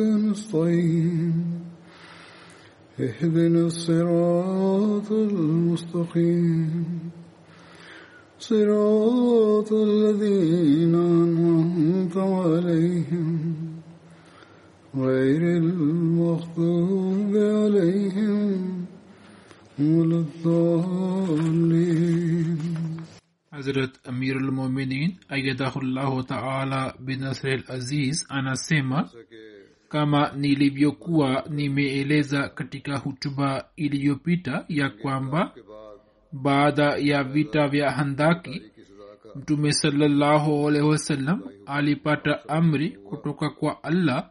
نستعين اهدنا الصراط المستقيم. صراط الذين أنعمت عليهم. غير المغضوب عليهم ولا الضالين. حضرت امیر المومنین ایدہ اللہ تعالی بنصر العزیز أنا سیمہ. Kama nilivyokuwa nimeeleza katika hutuba iliyopita ya kwamba baada ya vita vya handaki mtume wasallam alipata amri kutoka kwa allah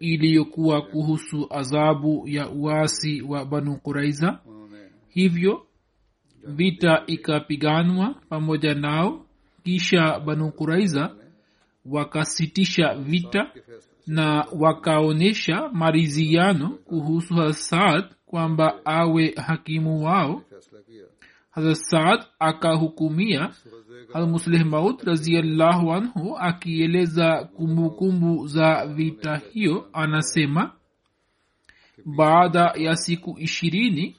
iliyokuwa kuhusu adhabu ya uasi wa banu quraiza hivyo vita ikapiganwa pamoja nao kisha banu quraiza wakasitisha vita na wakaonyesha maridhiano kuhusu hasad kwamba awe hakimu wao. Hazrat saad akahukumia almuslih maud raziallahu anhu akieleza kumbukumbu za vita hiyo anasema baada ya siku ishirini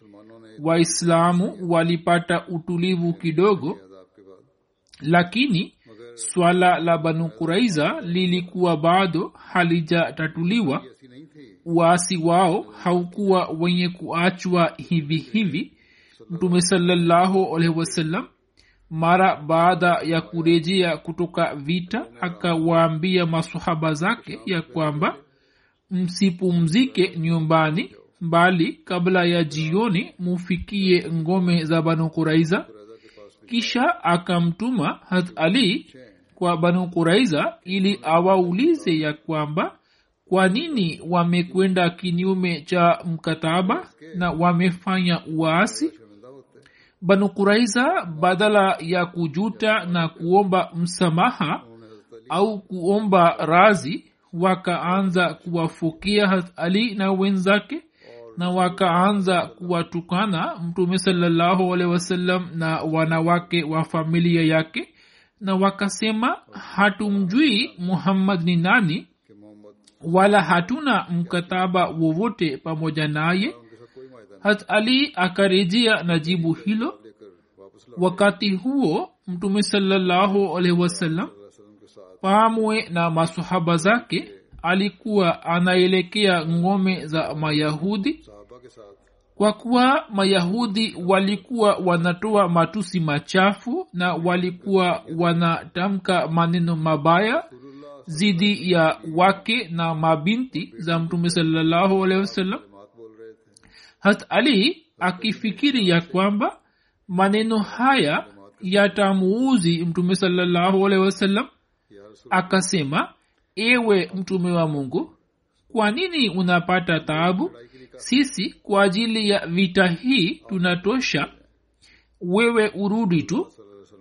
waislamu walipata utulivu kidogo lakini swala la banu kuraiza lilikuwa bado halijatatuliwa. Waasi wao haukuwa wenye kuachwa hivi hivi. Mtume salallahu alaihi mara baada ya kurejea kutoka vita akawaambia masahaba zake ya kwamba msipumzike nyumbani bali kabla ya jioni mufikie ngome za banu kuraiza kisha akamtuma hat ali kwa banu kuraiza ili awaulize ya kwamba kwa nini wamekwenda kinyume cha mkataba na wamefanya uasi. Banu kuraiza badala ya kujuta na kuomba msamaha au kuomba razi wakaanza kuwafukia ali na wenzake na wakaanza kuwatukana mtume sallahualhi wasallam na wanawake wa familia yake na wakasema hatumjui muhammad ni nani wala hatuna mkataba wowote pamoja naye. Hat ali akarejea na jibu hilo. Wakati huo mtume salallahu alaihi wasallam pamwe na masahaba zake alikuwa anaelekea ngome za mayahudi kwa kuwa mayahudi walikuwa wanatoa matusi machafu na walikuwa wanatamka maneno mabaya zidi ya wake na mabinti za mtume salallahu alehi wasallam hat ali akifikiri ya kwamba maneno haya yatamuuzi mtume salallahu alehi wasallam akasema ewe mtume wa mungu kwa nini unapata taabu sisi kwa ajili ya vita hii tunatosha wewe urudi tu.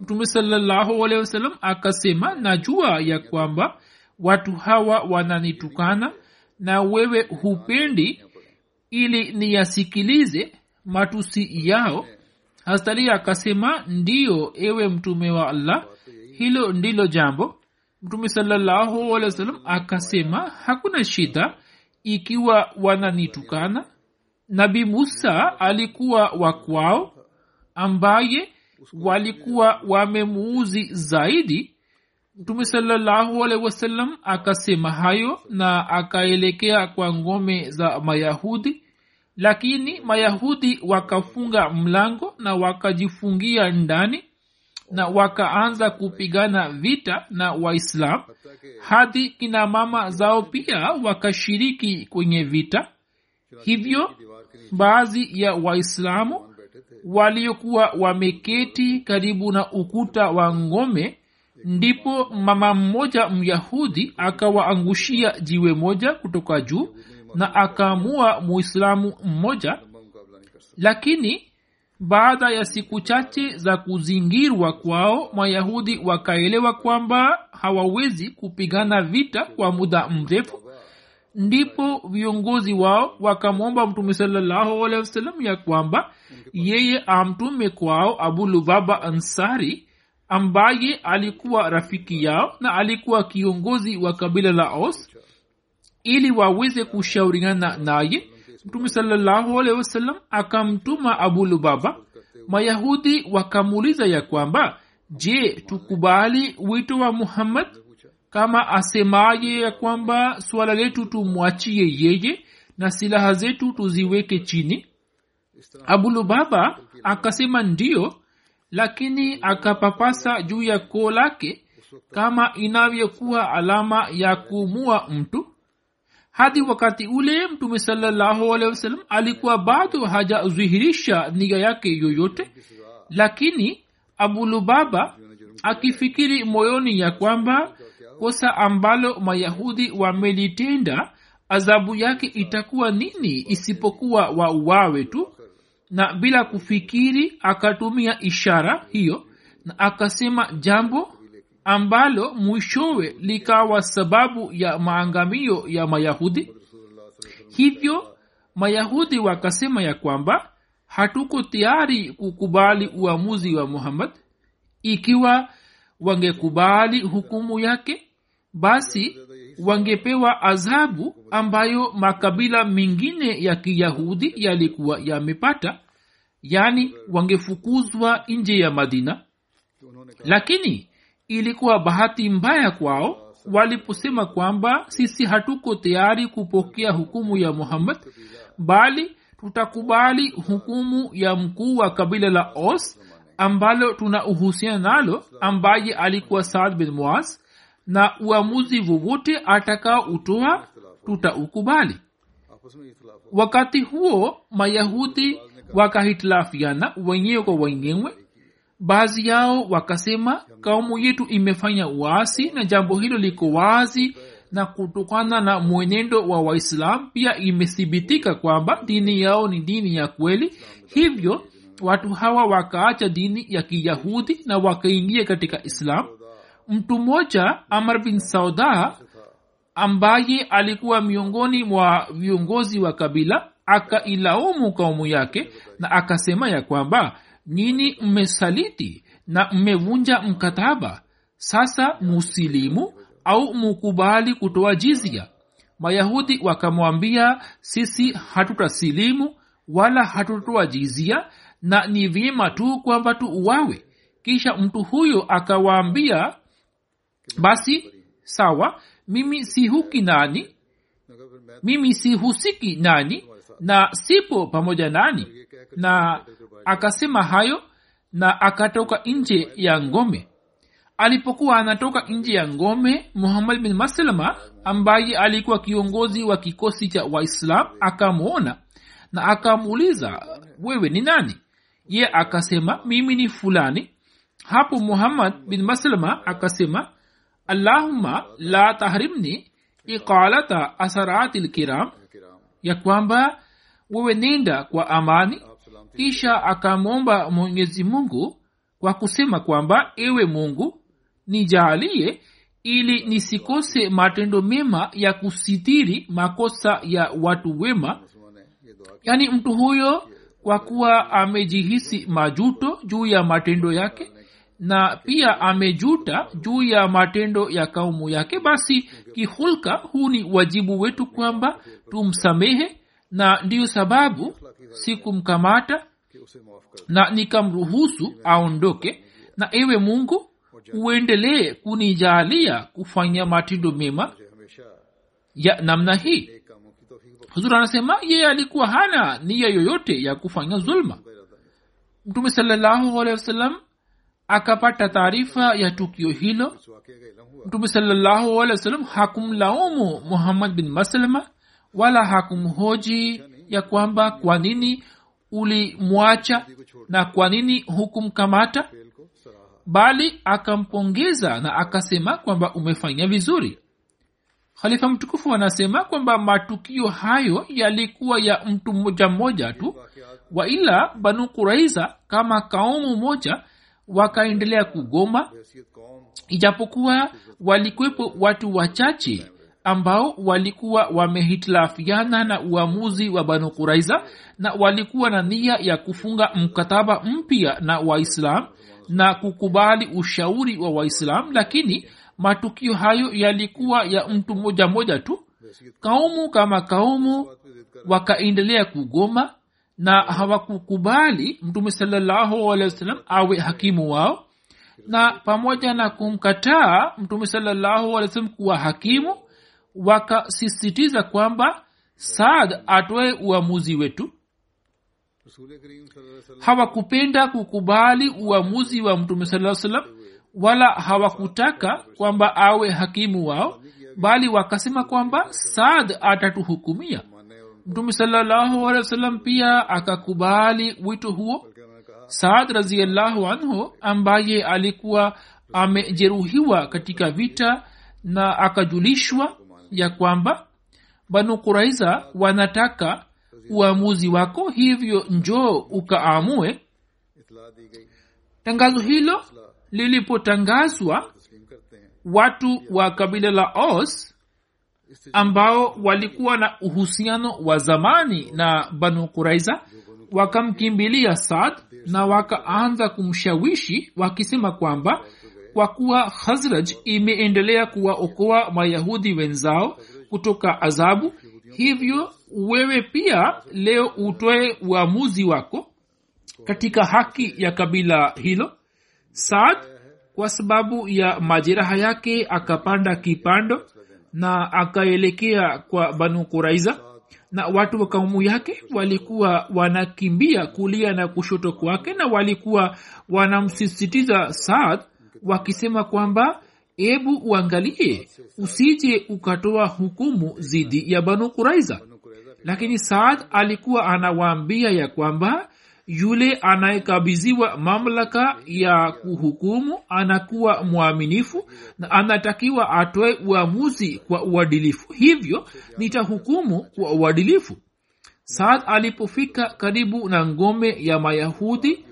Mtume salallahu alehi wasallam akasema najua ya kwamba watu hawa wananitukana na wewe hupendi ili niyasikilize matusi yao. Hastali akasema ndiyo ewe mtume wa allah hilo ndilo jambo. Mtume salallahu alehi akasema hakuna shida ikiwa wananitukana. Nabi musa alikuwa wakwao ambaye walikuwa wamemuuzi zaidi. Mtume salallahu alaihi wasallam akasema hayo na akaelekea kwa ngome za mayahudi. Lakini mayahudi wakafunga mlango na wakajifungia ndani na wakaanza kupigana vita na waislam hadi kina mama zao pia wakashiriki kwenye vita. Hivyo baadhi ya waislamu waliokuwa wameketi karibu na ukuta wa ngome ndipo mama mmoja myahudi akawaangushia jiwe moja kutoka juu na akaamua muislamu mmoja. Lakini baada ya siku chache za kuzingirwa kwao mayahudi wakaelewa kwamba hawawezi kupigana vita kwa muda mrefu. Ndipo viongozi wao wakamwomba mtume salallahu alehi ya kwamba yeye amtume kwao abu lubaba ansari ambaye alikuwa rafiki yao na alikuwa kiongozi wa kabila la os ili waweze kushauriana naye mtume salallahu alehi wasallam akamtuma abu lubaba. Mayahudi wakamuuliza ya kwamba je tukubali wito wa muhammad? Kama asemaye ya kwamba swala letu tumwachie yeye na silaha zetu tuziweke chini? Abulubaba akasema ndiyo lakini akapapasa juu ya koo lake kama inavyokuwa alama ya kuumua mtu hadi wakati ule mtume sallahualwasalam alikuwa bado hajadhihirisha nia yake yoyote. Lakini abulubaba akifikiri moyoni ya kwamba kosa ambalo mayahudi wamelitenda adhabu yake itakuwa nini isipokuwa wauawe tu? Na bila kufikiri akatumia ishara hiyo na akasema jambo ambalo mwishowe likawa sababu ya maangamio ya mayahudi. Hivyo mayahudi wakasema ya kwamba hatuko tayari kukubali uamuzi wa muhammad. Ikiwa wangekubali hukumu yake basi wangepewa adhabu ambayo makabila mengine ya kiyahudi yalikuwa yamepata. Yaani wangefukuzwa nje ya madina. Lakini ilikuwa bahati mbaya kwao waliposema kwamba sisi hatuko tayari kupokea hukumu ya muhammad bali tutakubali hukumu ya mkuu wa kabila la os ambalo tuna uhusiana nalo ambaye alikuwa saad bin muaz na uamuzi vovote atakao utoa tutaukubali. Wakati huo mayahudi wakahitilafiana wenyewe kwa wenyewe baadhi yao wakasema kaumu yetu imefanya uasi na jambo hilo liko wazi na kutokana na mwenendo wa waislam pia imethibitika kwamba dini yao ni dini ya kweli. Hivyo watu hawa wakaacha dini ya kiyahudi na wakaingia katika islam. Mtu mmoja amr bin sauda ambaye alikuwa miongoni mwa viongozi wa kabila akailaumu kaumu yake na akasema ya kwamba nini mmesaliti na mmevunja mkataba? Sasa musilimu au mukubali kutoa jizia mayahudi wakamwambia sisi hatutasilimu wala hatutoa jizia na ni vyema tu kwamba tu uwawe kisha mtu huyo akawaambia basi sawa mimi sihuki nani? Mimi sihusiki nani? Na sipo pamoja nani? Na akasema hayo na akatoka nje ya ngome. Alipokuwa anatoka nje ya ngome muhammad bin maslama ambaye alikuwa kiongozi wa kikosi cha waislam akamwona na akamuuliza wewe ni nani? Ye akasema mimi ni fulani. Hapo muhammad bin maslama akasema allahumma la tahrimni iqalata asarati lkiram ya kwamba wewe nenda kwa amani kisha akamwomba mwenyezi mungu kwa kusema kwamba ewe mungu nijaalie ili nisikose matendo mema ya kusitiri makosa ya watu wema. Yaani mtu huyo kwa kuwa amejihisi majuto juu ya matendo yake na pia amejuta juu ya matendo ya kaumu yake basi kihulka huu ni wajibu wetu kwamba tumsamehe na ndiyo sababu sikumkamata na nikamruhusu aondoke na ewe mungu uendelee kunijaalia kufanya matindo mema ya namna hii. Huzuri anasema yeye alikuwa hana nia yoyote ya kufanya zulma. Mtume sawasalam akapata taarifa ya tukio hilo. Mtume sawasalam hakumlaumu muhammad bin maslama wala hakumhoji ya kwamba kwa nini ulimwacha na kwa nini hukumkamata? Bali akampongeza na akasema kwamba umefanya vizuri. Khalifa mtukufu anasema kwamba matukio hayo yalikuwa ya mtu mmoja mmoja tu waila banu kuraiza kama kaumu moja wakaendelea kugoma. Ijapokuwa walikwepo watu wachache ambao walikuwa wamehitilafiana na uamuzi wa banu kuraiza na walikuwa na nia ya kufunga mkataba mpya na waislam na kukubali ushauri wa waislam lakini matukio hayo yalikuwa ya mtu moja moja tu. Kaumu kama kaumu wakaendelea kugoma na hawakukubali mtume sallahualwasalam awe hakimu wao. Na pamoja na kumkataa mtume sallahualwasalam kuwa hakimu wakasisitiza kwamba saad atoe uamuzi wetu. Hawakupenda kukubali uamuzi wa mtume saa salam wala hawakutaka kwamba awe hakimu wao bali wakasema kwamba saad atatuhukumia. Mtume sallahualwasalam pia akakubali wito huo. Saad raziallahu anhu ambaye alikuwa amejeruhiwa katika vita na akajulishwa ya kwamba banu kuraiza wanataka uamuzi wako hivyo njoo ukaamue. Tangazo hilo lilipotangazwa watu wa kabila la os ambao walikuwa na uhusiano wa zamani na banu kuraiza wakamkimbilia sad na wakaanza kumshawishi wakisema kwamba kwa kuwa khazraj imeendelea kuwaokoa mayahudi wenzao kutoka adhabu hivyo wewe pia leo utoe uamuzi wako katika haki ya kabila hilo. Saad kwa sababu ya majeraha yake akapanda kipando na akaelekea kwa banu kuraiza na watu wa kaumu yake walikuwa wanakimbia kulia na kushoto kwake na walikuwa wanamsisitiza saad wakisema kwamba ebu uangalie usije ukatoa hukumu dhidi ya banu kuraiza lakini saad alikuwa anawaambia ya kwamba yule anayekabidhiwa mamlaka ya kuhukumu anakuwa mwaminifu na anatakiwa atoe uamuzi kwa uadilifu. Hivyo nitahukumu kwa uadilifu. Saad alipofika karibu na ngome ya mayahudi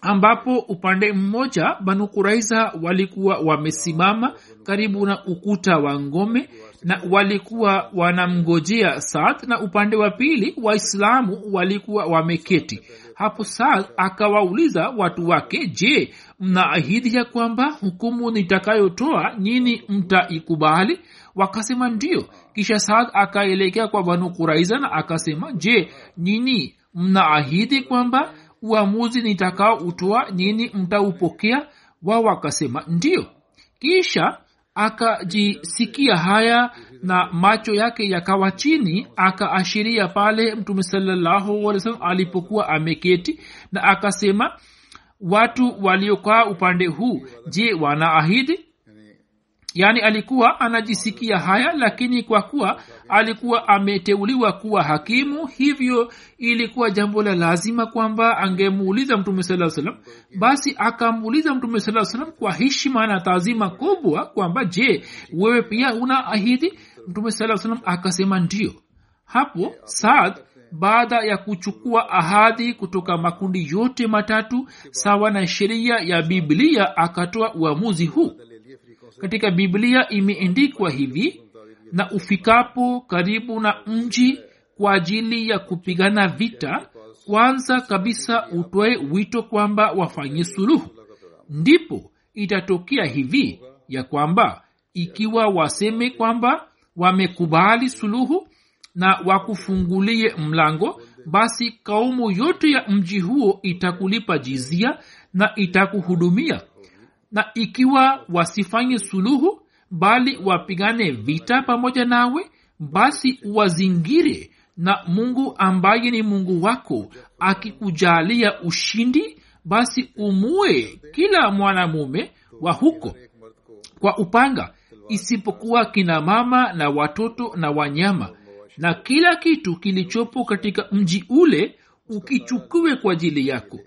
ambapo upande mmoja banu kuraiza walikuwa wamesimama karibu na ukuta wa ngome na walikuwa wanamngojea saad na upande wa pili waislamu walikuwa wameketi. Hapo saad akawauliza watu wake je mnaahidi ya kwamba hukumu nitakayotoa nyini mtaikubali? Wakasema ndio kisha saad akaelekea kwa banu kuraiza na akasema je nyini mnaahidi kwamba uamuzi nitakao utoa nyini mtaupokea? Wao wakasema ndio kisha akajisikia haya na macho yake yakawa chini akaashiria pale mtume sallahualwasalam alipokuwa ameketi na akasema watu waliokaa upande huu je wanaahidi yaani alikuwa anajisikia haya lakini kwa kuwa alikuwa ameteuliwa kuwa hakimu hivyo ilikuwa jambo la lazima kwamba angemuuliza mtume saa salam basi akamuuliza mtume saa salam kwa heshima na taazima kubwa kwamba je wewe pia una ahidi? Mtume saa salam akasema ndio hapo saad baada ya kuchukua ahadi kutoka makundi yote matatu sawa na sheria ya biblia akatoa uamuzi huu katika biblia imeendikwa hivi na ufikapo karibu na mji kwa ajili ya kupigana vita kwanza kabisa utoe wito kwamba wafanye suluhu. Ndipo itatokea hivi ya kwamba ikiwa waseme kwamba wamekubali suluhu na wakufungulie mlango basi kaumu yote ya mji huo itakulipa jizia na itakuhudumia na ikiwa wasifanye suluhu bali wapigane vita pamoja nawe basi wazingire na mungu ambaye ni mungu wako akikujalia ushindi basi umue kila mwanamume wa huko kwa upanga isipokuwa kina mama na watoto na wanyama. Na kila kitu kilichopo katika mji ule ukichukue kwa ajili yako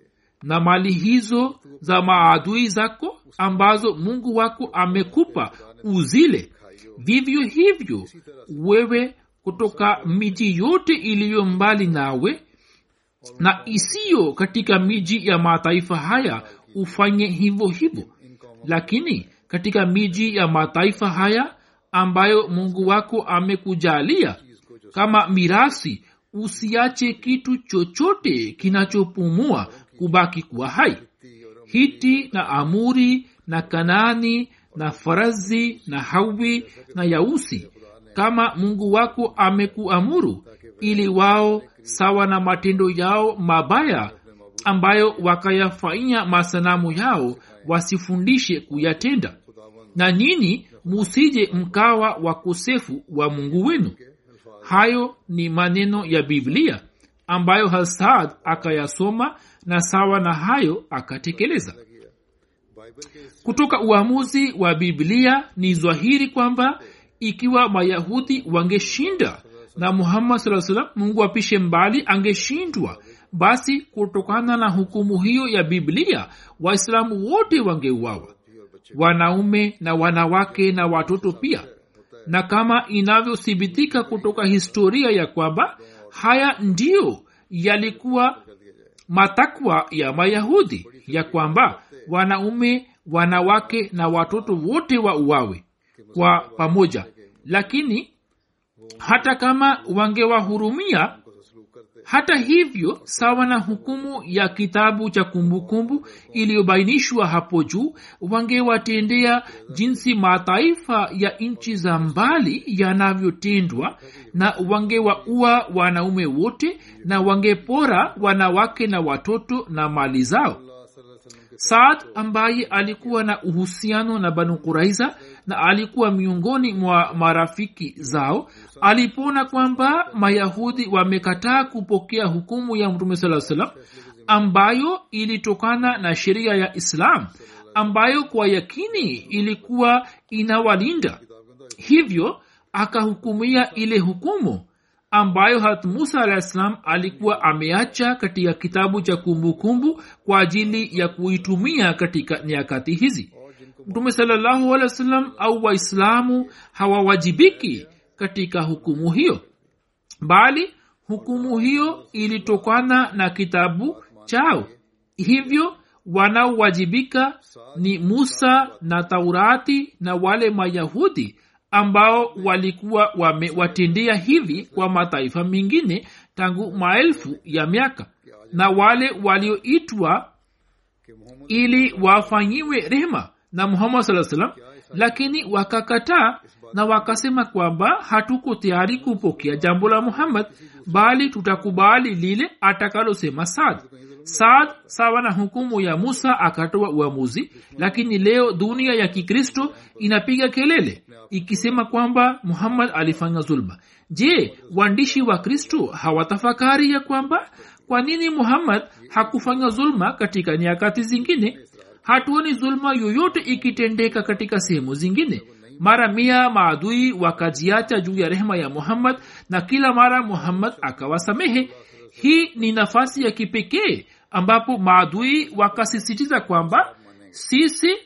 na mali hizo za maadui zako ambazo mungu wako amekupa uzile. Vivyo hivyo wewe kutoka miji yote iliyo mbali nawe na isiyo katika miji ya mataifa haya ufanye hivyo hivyo. Lakini katika miji ya mataifa haya ambayo mungu wako amekujalia kama mirasi usiache kitu chochote kinachopumua kubaki kuwa hai. Hiti na amuri na kanani na farazi na hawi na yausi kama mungu wako amekuamuru ili wao sawa na matendo yao mabaya ambayo wakayafanyia masanamu yao wasifundishe kuyatenda. Na nyini musije mkawa wakosefu wa mungu wenu. Hayo ni maneno ya biblia ambayo hasad akayasoma na sawa na hayo akatekeleza. Kutoka uamuzi wa biblia ni zwahiri kwamba ikiwa mayahudi wangeshinda na muhammad saa salam mungu apishe mbali angeshindwa basi kutokana na hukumu hiyo ya biblia waislamu wote wangeuawa. Wanaume na wanawake na watoto pia. Na kama inavyothibitika kutoka historia ya kwamba haya ndiyo yalikuwa matakwa ya mayahudi ya kwamba wanaume wanawake na watoto wote wa uwawe kwa pamoja. Lakini hata kama wangewahurumia hata hivyo sawa na hukumu ya kitabu cha kumbukumbu iliyobainishwa hapo juu wangewatendea jinsi mataifa ya nchi za mbali yanavyotendwa na wangewaua wanaume wote na wangepora wanawake na watoto na mali zao. Saad ambaye alikuwa na uhusiano na banu kuraiza na alikuwa miongoni mwa marafiki zao. Alipoona kwamba mayahudi wamekataa kupokea hukumu ya mtume saa salam ambayo ilitokana na sheria ya islam ambayo kwa yakini ilikuwa inawalinda. Hivyo akahukumia ile hukumu ambayo hat musa alah salam alikuwa ameacha katika kitabu cha kumbukumbu kwa ajili ya kuitumia katika nyakati hizi mtume salallahu alehi au waislamu hawawajibiki katika hukumu hiyo. Bali hukumu hiyo ilitokana na kitabu chao. Hivyo wanaowajibika ni musa na taurati na wale mayahudi ambao walikuwa wamewatendea hivi kwa mataifa mengine tangu maelfu ya miaka. Na wale walioitwa ili wafanyiwe rehema na muhammad saa salam lakini wakakataa na wakasema kwamba hatuko tayari kupokea jambo la muhammad bali tutakubali lile atakalosema sad saad sawa na hukumu ya musa akatoa uamuzi lakini leo dunia ya kikristo inapiga kelele ikisema kwamba muhammad alifanya zulma. Je waandishi wa kristo hawatafakari ya kwamba kwa nini muhammad hakufanya zulma katika nyakati zingine hatuoni zulma yoyote ikitendeka katika sehemu zingine. Mara mia maadui wakajiacha juu ya rehema ya muhammad na kila mara muhammad akawasamehe. Hii ni nafasi ya kipekee ambapo maadui wakasisitiza kwamba sisi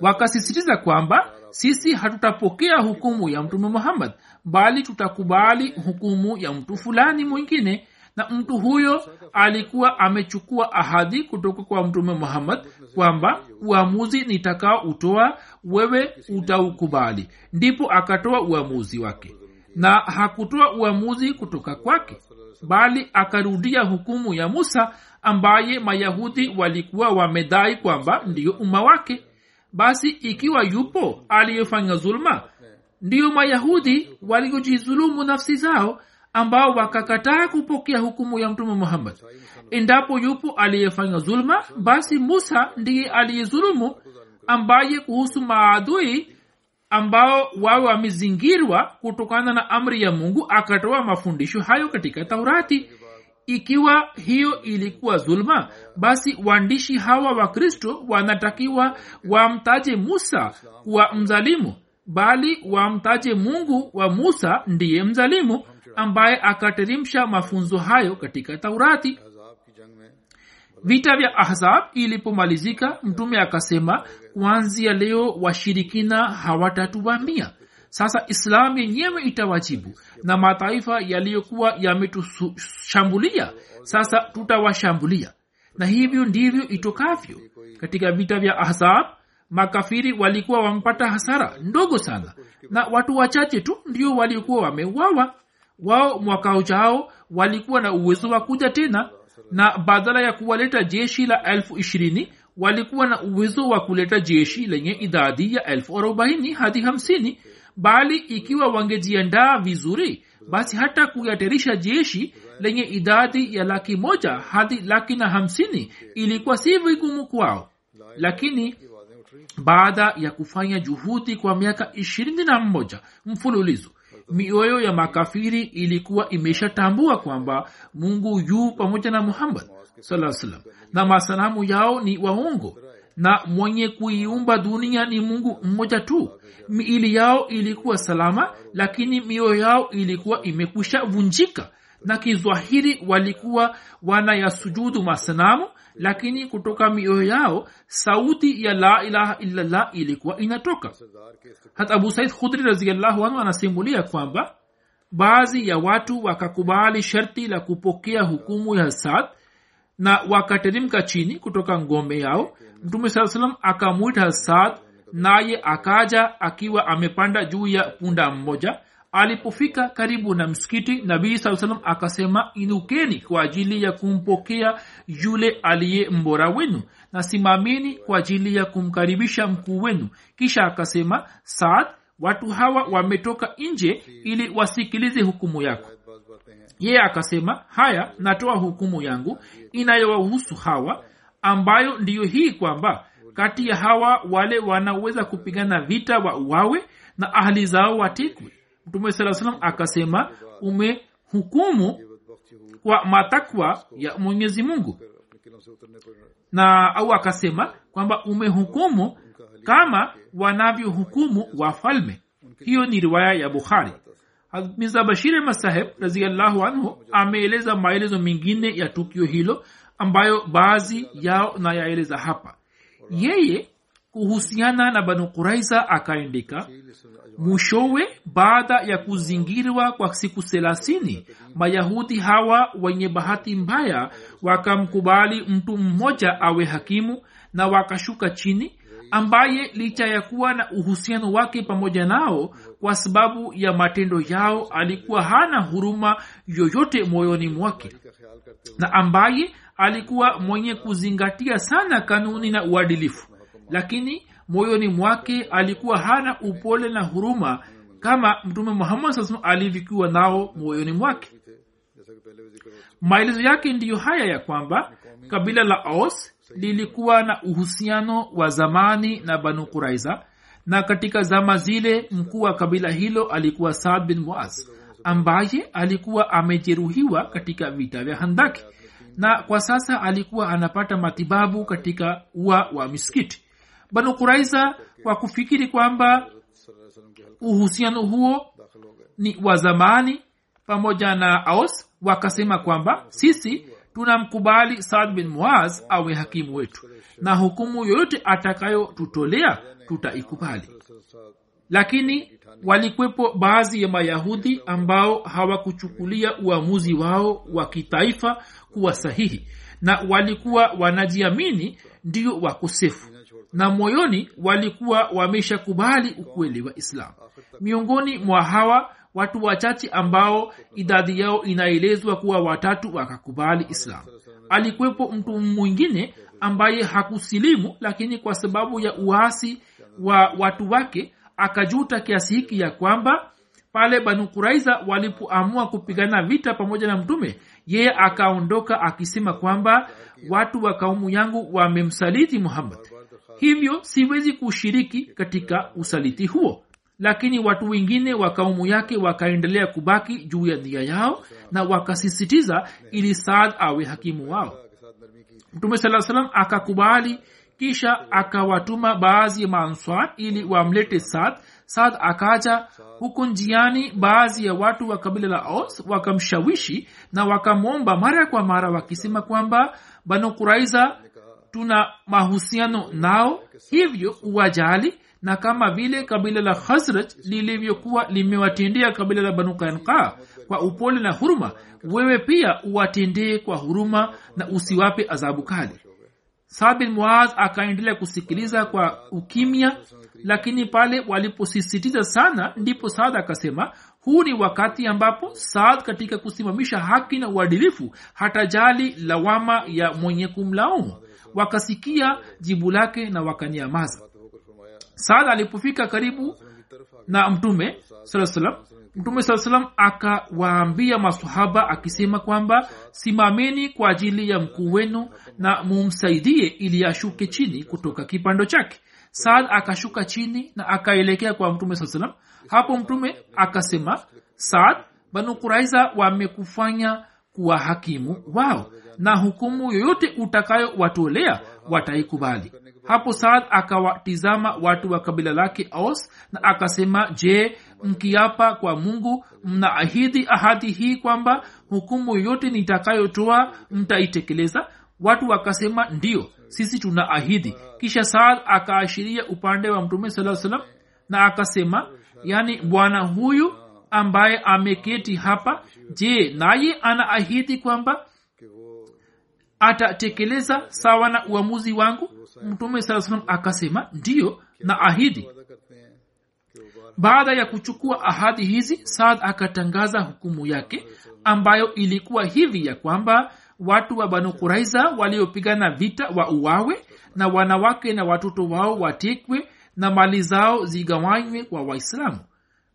wakasisitiza kwamba sisi hatutapokea hukumu ya mtume muhammad bali tutakubali hukumu ya mtu fulani mwingine na mtu huyo alikuwa amechukua ahadi kutoka kwa mtume muhammad kwamba uamuzi nitakao utoa wewe utaukubali. Ndipo akatoa uamuzi wake. Na hakutoa uamuzi kutoka kwake bali akarudia hukumu ya musa ambaye mayahudi walikuwa wamedai kwamba ndiyo umma wake. Basi ikiwa yupo aliyefanya zuluma ndiyo mayahudi waliojizulumu nafsi zao ambao wakakataa kupokea hukumu ya mtume muhammad. Endapo yupo aliyefanya zuluma basi musa ndiye aliyezulumu ambaye kuhusu maadui ambao wawe wamezingirwa kutokana na amri ya mungu akatoa mafundisho hayo katika taurati. Ikiwa hiyo ilikuwa zulma basi waandishi hawa wa kristo wanatakiwa wamtaje musa kuwa mzalimu bali wamtaje mungu wa musa ndiye mzalimu ambaye akateremsha mafunzo hayo katika taurati. Vita vya ahzab ilipomalizika mtume akasema kuanzia leo washirikina hawatatuvamia sasa islamu yenyewe itawajibu na mataifa yaliyokuwa yametushambulia sasa tutawashambulia. Na hivyo ndivyo itokavyo. Katika vita vya ahzab makafiri walikuwa wamepata hasara ndogo sana na watu wachache tu ndio waliokuwa wameuawa wao mwaka ujao walikuwa na uwezo wa kuja tena na badala ya kuwaleta jeshi la elfu ishirini walikuwa na uwezo wa kuleta jeshi lenye idadi ya elfu arobaini hadi hamsini. Bali ikiwa wangejiandaa vizuri basi hata kuyatarisha jeshi lenye idadi ya laki moja hadi laki na hamsini ilikuwa si vigumu kwao. Lakini baada ya kufanya juhudi kwa miaka ishirini na mmoja mfululizo mioyo ya makafiri ilikuwa imeshatambua kwamba mungu yuu pamoja na muhammad saa salam na masanamu yao ni waongo. Na mwenye kuiumba dunia ni mungu mmoja tu. Miili yao ilikuwa salama lakini mioyo yao ilikuwa imekwisha vunjika. Na kizwahiri walikuwa wanayasujudu masanamu lakini kutoka mioyo yao sauti ya la ilaha illallah ilikuwa inatoka. Hata abu said khudri raziallahu anhu anasimulia kwamba baadhi ya watu wakakubali sharti la kupokea hukumu ya saad na wakateremka chini kutoka ngome yao. Mtume saa salam akamwita saad naye akaja akiwa amepanda juu ya punda mmoja alipofika karibu na msikiti nabii saa salam akasema inukeni kwa ajili ya kumpokea yule aliye mbora wenu nasimameni kwa ajili ya kumkaribisha mkuu wenu. Kisha akasema saad watu hawa wametoka nje ili wasikilize hukumu yako. Yeye akasema haya natoa hukumu yangu inayowahusu hawa ambayo ndiyo hii kwamba kati ya hawa wale wanaweza kupigana vita wa wawe na ahli zao watekwe mtume saa salam akasema umehukumu kwa matakwa ya mwenyezi mungu. Na au akasema kwamba umehukumu kama wanavyohukumu wafalme. Hiyo ni riwaya ya bukhari. Miza bashir masaheb raziallahu anhu ameeleza maelezo mengine ya tukio hilo ambayo baadhi yao nayaeleza hapa. Yeye kuhusiana na banu kuraiza akaandika mwishowe baada ya kuzingirwa kwa siku thelathini mayahudi hawa wenye bahati mbaya wakamkubali mtu mmoja awe hakimu na wakashuka chini ambaye licha ya kuwa na uhusiano wake pamoja nao kwa sababu ya matendo yao alikuwa hana huruma yoyote moyoni mwake na ambaye alikuwa mwenye kuzingatia sana kanuni na uadilifu. Lakini moyoni mwake alikuwa hana upole na huruma kama mtume muhammad saa alivyokuwa nao moyoni mwake. Maelezo yake ndiyo haya ya kwamba kabila la os lilikuwa na uhusiano wa zamani na banu kuraiza na katika zama zile mkuu wa kabila hilo alikuwa saad bin muaz ambaye alikuwa amejeruhiwa katika vita vya handaki na kwa sasa alikuwa anapata matibabu katika ua wa misikiti banu kuraiza kwa kufikiri kwamba uhusiano huo ni wa zamani pamoja na aos wakasema kwamba sisi tunamkubali saad bin muaz awe hakimu wetu na hukumu yoyote atakayotutolea tutaikubali. Lakini walikwepo baadhi ya mayahudi ambao hawakuchukulia uamuzi wao wa kitaifa kuwa sahihi na walikuwa wanajiamini ndio wakosefu na moyoni walikuwa wameshakubali ukweli wa islam. Miongoni mwa hawa watu wachache ambao idadi yao inaelezwa kuwa watatu wakakubali islam. Alikuwepo mtu mwingine ambaye hakusilimu lakini kwa sababu ya uasi wa watu wake akajuta kiasi hiki ya kwamba pale banu kuraiza walipoamua kupigana vita pamoja na mtume yeye akaondoka akisema kwamba watu wa kaumu yangu wamemsaliti muhammad hivyo siwezi kushiriki katika usaliti huo. Lakini watu wengine wa kaumu yake wakaendelea kubaki juu ya dhia yao na wakasisitiza ili saad awe hakimu wao. Mtume saa salam akakubali kisha akawatuma baadhi ya maanswar ili wamlete saad. Saad akaja huku njiani baadhi ya watu wa kabila la os wakamshawishi na wakamwomba mara kwa mara wakisema kwamba banu kuraiza tuna mahusiano nao hivyo uwajali na kama vile kabila la khazraj lilivyokuwa limewatendea kabila la banu kanka kwa upole na huruma wewe pia uwatendee kwa huruma na usiwape adhabu kali. Saad bin muaz akaendelea kusikiliza kwa ukimya lakini pale waliposisitiza sana ndipo saad akasema huu ni wakati ambapo saad katika kusimamisha haki na uadilifu hatajali lawama ya mwenye kumlaumu wakasikia jibu lake na wakanyamaza. Saad alipofika karibu na mtume saa salam mtume saa salam akawaambia masahaba akisema kwamba simameni kwa ajili ya mkuu wenu na mumsaidie ili ashuke chini kutoka kipando chake. Saad akashuka chini na akaelekea kwa mtume saa salam hapo mtume akasema saad banu kuraiza wamekufanya kuwa wao na hukumu yoyote utakayowatolea wataikubali. Hapo saad akawatizama watu wa kabila lake aus na akasema je mkiapa kwa mungu mnaahidi ahadi hii kwamba hukumu yoyote nitakayotoa mtaitekeleza? Watu wakasema ndio sisi tuna ahidi kisha saad akaashiria upande wa mtume saa salam na akasema yani bwana huyu ambaye ameketi hapa je naye anaahidi kwamba atatekeleza sawa na uamuzi wangu? Mtume saa salam akasema ndiyo na ahidi. Baada ya kuchukua ahadi hizi saad akatangaza hukumu yake ambayo ilikuwa hivi ya kwamba watu wa banu kuraiza waliopigana vita wa uwawe na wanawake na watoto wao watekwe na mali zao zigawanywe kwa waislamu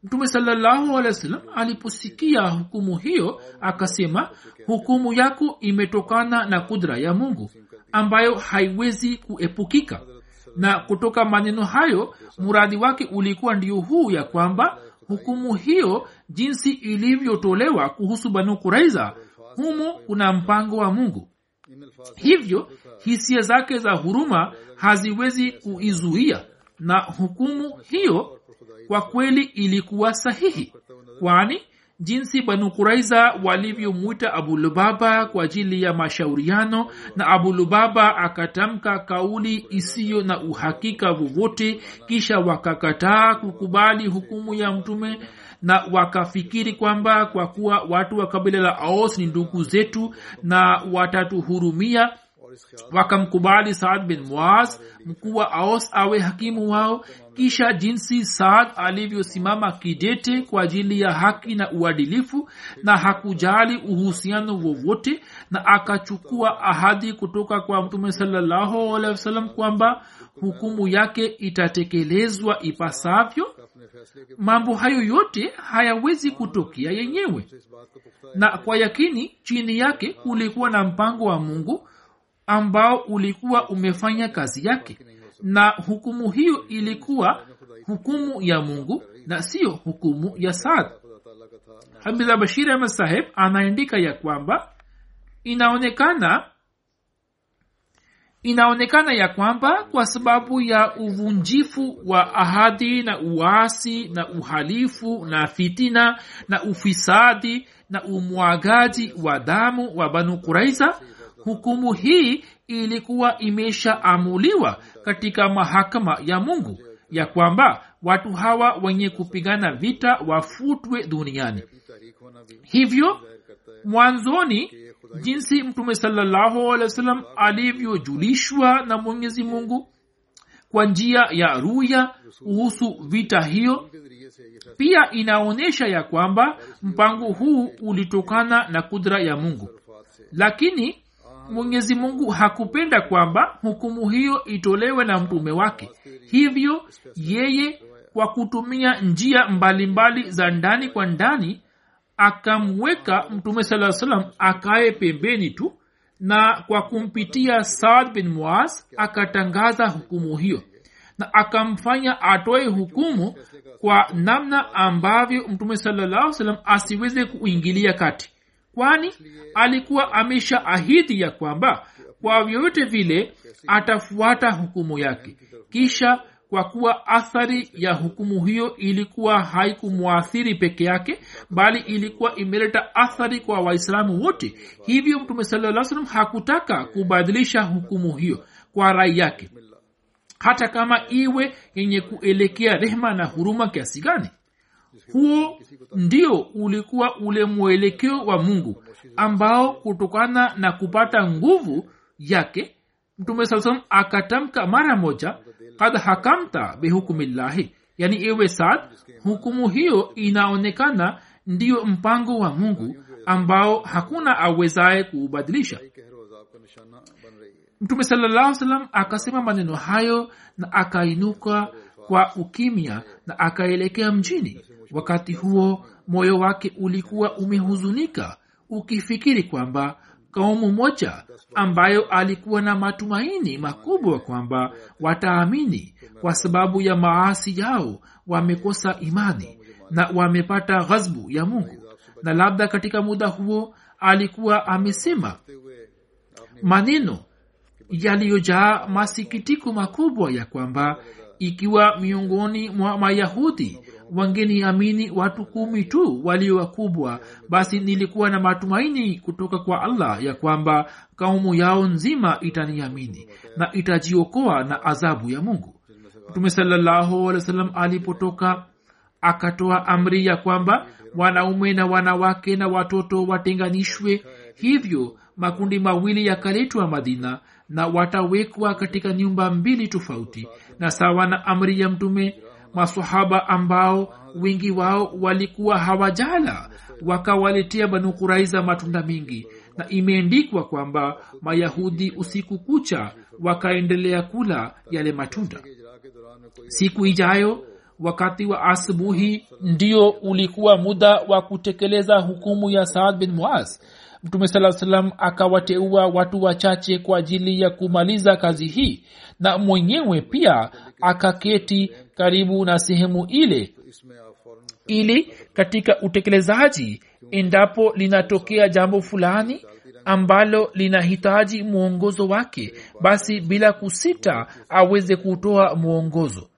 mtume salallahu alehi wa sallam aliposikia hukumu hiyo akasema hukumu yako imetokana na kudra ya mungu ambayo haiwezi kuepukika. Na kutoka maneno hayo muradi wake ulikuwa ndio huu ya kwamba hukumu hiyo jinsi ilivyotolewa kuhusu banu kuraiza humo kuna mpango wa mungu. Hivyo hisia zake za huruma haziwezi kuizuia na hukumu hiyo kwa kweli ilikuwa sahihi. Kwani jinsi banu kuraiza walivyomwita abulubaba kwa ajili ya mashauriano na abulubaba akatamka kauli isiyo na uhakika vovote kisha wakakataa kukubali hukumu ya mtume na wakafikiri kwamba kwa kuwa watu wa kabila la aos ni ndugu zetu na watatuhurumia wakamkubali saad bin muaz mkuu wa aos awe hakimu wao. Kisha jinsi saad alivyosimama kidete kwa ajili ya haki na uadilifu na hakujali uhusiano wowote na akachukua ahadi kutoka kwa mtume sawasalam kwamba hukumu yake itatekelezwa ipasavyo. Mambo hayo yote hayawezi kutokea yenyewe. Na kwa yakini chini yake kulikuwa na mpango wa mungu ambao ulikuwa umefanya kazi yake. Na hukumu hiyo ilikuwa hukumu ya mungu na siyo hukumu ya saad. Hamidha bashir ahmad saheb anaandika ya kwamba inaonekana inaonekana ya kwamba kwa sababu ya uvunjifu wa ahadi na uasi na uhalifu na fitina na ufisadi na umwagaji wa damu wa banu kuraiza hukumu hii ilikuwa imeshaamuliwa katika mahakama ya mungu ya kwamba watu hawa wenye kupigana vita wafutwe duniani. Hivyo mwanzoni jinsi mtume salallahu alehi wa sallam alivyojulishwa na mwenyezi mungu kwa njia ya ruya kuhusu vita hiyo pia inaonyesha ya kwamba mpango huu ulitokana na kudra ya mungu. Lakini mwenyezi mungu hakupenda kwamba hukumu hiyo itolewe na mtume wake. Hivyo yeye kwa kutumia njia mbalimbali mbali za ndani kwa ndani akamweka mtume saa salam akaye pembeni tu na kwa kumpitia saad bin muaz akatangaza hukumu hiyo. Na akamfanya atoe hukumu kwa namna ambavyo mtume salallahu salam asiweze kuingilia kati kwani alikuwa amesha ahidi ya kwamba kwa vyovyote vile atafuata hukumu yake. Kisha kwa kuwa athari ya hukumu hiyo ilikuwa haikumwathiri peke yake bali ilikuwa imeleta athari kwa waislamu wote. Hivyo mtume saa salam hakutaka kubadilisha hukumu hiyo kwa rai yake. Hata kama iwe yenye kuelekea rehma na huruma kiasi gani huo ndio ulikuwa ule mwelekeo wa mungu ambao kutokana na kupata nguvu yake mtume saa akatamka mara moja kad hakamta bihukumillahi. Yani ewe sad hukumu hiyo inaonekana ndiyo mpango wa mungu ambao hakuna awezaye kuubadilisha. Mtume salallahu salam akasema maneno hayo na akainuka kwa ukimya na akaelekea mjini wakati huo moyo wake ulikuwa umehuzunika ukifikiri kwamba kaumu moja ambayo alikuwa na matumaini makubwa kwamba wataamini kwa sababu ya maasi yao wamekosa imani na wamepata ghazbu ya mungu. Na labda katika muda huo alikuwa amesema maneno yaliyojaa masikitiko makubwa ya kwamba ikiwa miongoni mwa mayahudi wangeniamini watu kumi tu walio wakubwa basi nilikuwa na matumaini kutoka kwa allah ya kwamba kaumu yao nzima itaniamini na itajiokoa na adhabu ya mungu. Mtume salallahu alih wa sallam alipotoka akatoa amri ya kwamba wanaume na wanawake na watoto watenganishwe. Hivyo makundi mawili yakaletwa madina na watawekwa katika nyumba mbili tofauti. Na sawa na amri ya mtume masahaba ambao wengi wao walikuwa hawajala wakawaletea banu kuraiza matunda mengi na imeendikwa kwamba mayahudi usiku kucha wakaendelea kula yale matunda. Siku ijayo wakati wa asubuhi ndio ulikuwa muda wa kutekeleza hukumu ya saad bin muaz mtume saa salam akawateua watu wachache kwa ajili ya kumaliza kazi hii na mwenyewe pia akaketi karibu na sehemu ile ili katika utekelezaji endapo linatokea jambo fulani ambalo linahitaji mwongozo wake basi bila kusita aweze kutoa mwongozo.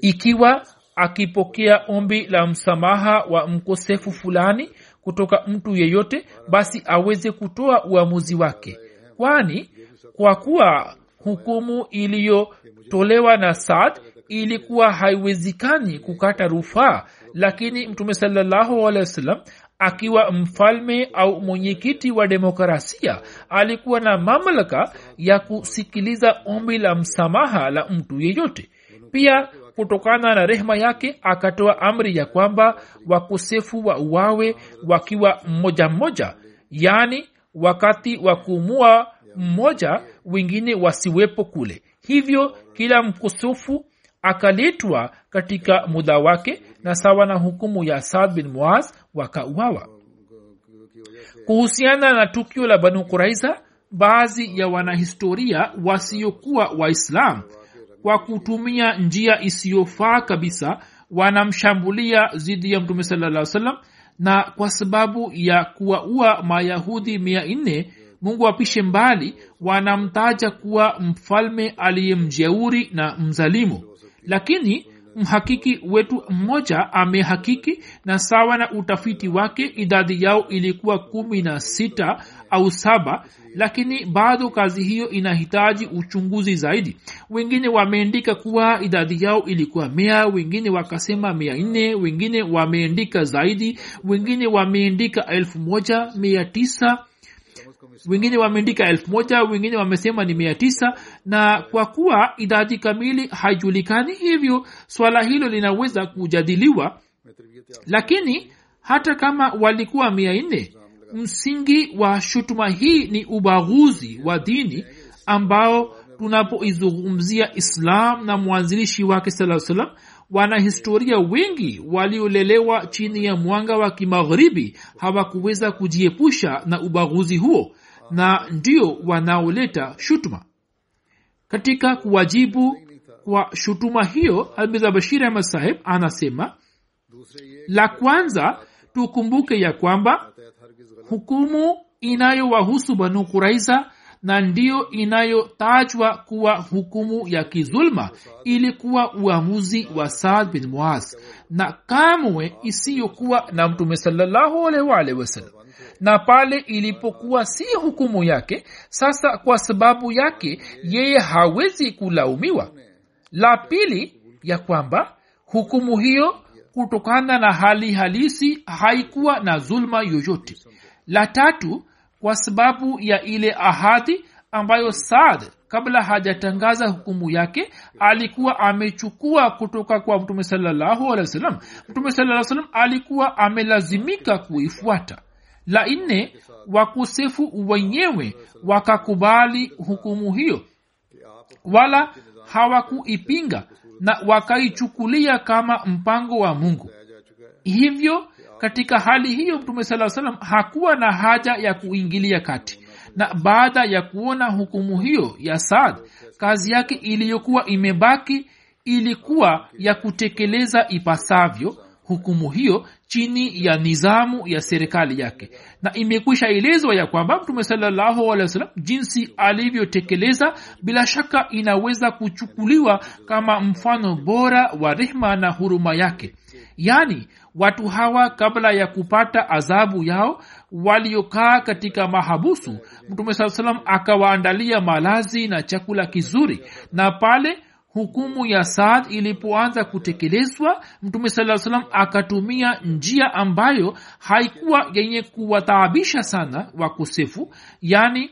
Ikiwa akipokea ombi la msamaha wa mkosefu fulani kutoka mtu yeyote basi aweze kutoa uamuzi wake. Kwani kwa kuwa hukumu iliyotolewa na saad ilikuwa haiwezekani kukata rufaa lakini mtume salallahu alehi wasallam akiwa mfalme au mwenyekiti wa demokrasia alikuwa na mamlaka ya kusikiliza ombi la msamaha la mtu yeyote. Pia kutokana na rehema yake akatoa amri ya kwamba wakosefu wa uwawe wakiwa mmoja mmoja yaani wakati wa kuumua mmoja wengine wasiwepo kule. Hivyo kila mkosefu akaletwa katika muda wake na sawa na hukumu ya saad bin muaz wakauawa. Kuhusiana na tukio la banu kuraiza baadhi ya wanahistoria wasiokuwa waislam kwa kutumia njia isiyofaa kabisa wanamshambulia dhidi ya mtume salaa salam na kwa sababu ya kuwaua mayahudi mia nne mungu apishe mbali wanamtaja kuwa mfalme aliyemjeuri na mzalimu. Lakini mhakiki wetu mmoja amehakiki na sawa na utafiti wake idadi yao ilikuwa kumi na sita au saba lakini bado kazi hiyo inahitaji uchunguzi zaidi. Wengine wameandika kuwa idadi yao ilikuwa mea wengine wakasema mia nne wengine wameandika zaidi wengine wameandika elfu moja mia tisa wengine wameandika elfu moja wengine wamesema ni mia tisa na kwa kuwa idadi kamili haijulikani hivyo swala hilo linaweza kujadiliwa. Lakini hata kama walikuwa mia nne msingi wa shutuma hii ni ubaguzi wa dini ambao tunapoizungumzia islam na mwanzilishi wake saa salam wanahistoria wengi waliolelewa chini ya mwanga wa kimagharibi hawakuweza kujiepusha na ubaguzi huo na ndio wanaoleta shutuma. Katika kuwajibu kwa shutuma hiyo almiza bashir ahmad sahib anasema la kwanza tukumbuke ya kwamba hukumu inayowahusu banu kuraiza na ndiyo inayotajwa kuwa hukumu ya kizulma ilikuwa uamuzi wa saad bin muaz na kamwe isiyokuwa na mtume salallahu alaihi wa alihi wasallam na pale ilipokuwa si hukumu yake sasa kwa sababu yake yeye hawezi kulaumiwa. La pili ya kwamba hukumu hiyo kutokana na hali halisi haikuwa na zulma yoyote la tatu kwa sababu ya ile ahadi ambayo saad kabla hajatangaza hukumu yake alikuwa amechukua kutoka kwa mtume salallahu mtume salaa salam alikuwa amelazimika kuifuata. La nne wakosefu wenyewe wakakubali hukumu hiyo. Wala hawakuipinga na wakaichukulia kama mpango wa mungu. Hivyo katika hali hiyo mtume saa salam hakuwa na haja ya kuingilia kati. Na baada ya kuona hukumu hiyo ya saad kazi yake iliyokuwa imebaki ilikuwa ya kutekeleza ipasavyo hukumu hiyo chini ya nizamu ya serikali yake. Na imekwisha elezwa ya kwamba mtume salallahu jinsi alivyotekeleza bila shaka inaweza kuchukuliwa kama mfano bora wa rehma na huruma yake. Yaani watu hawa kabla ya kupata adhabu yao waliokaa katika mahabusu mtume saa salam akawaandalia malazi na chakula kizuri. Na pale hukumu ya saad ilipoanza kutekelezwa mtume saa salam akatumia njia ambayo haikuwa yenye kuwataabisha sana wakosefu. Yani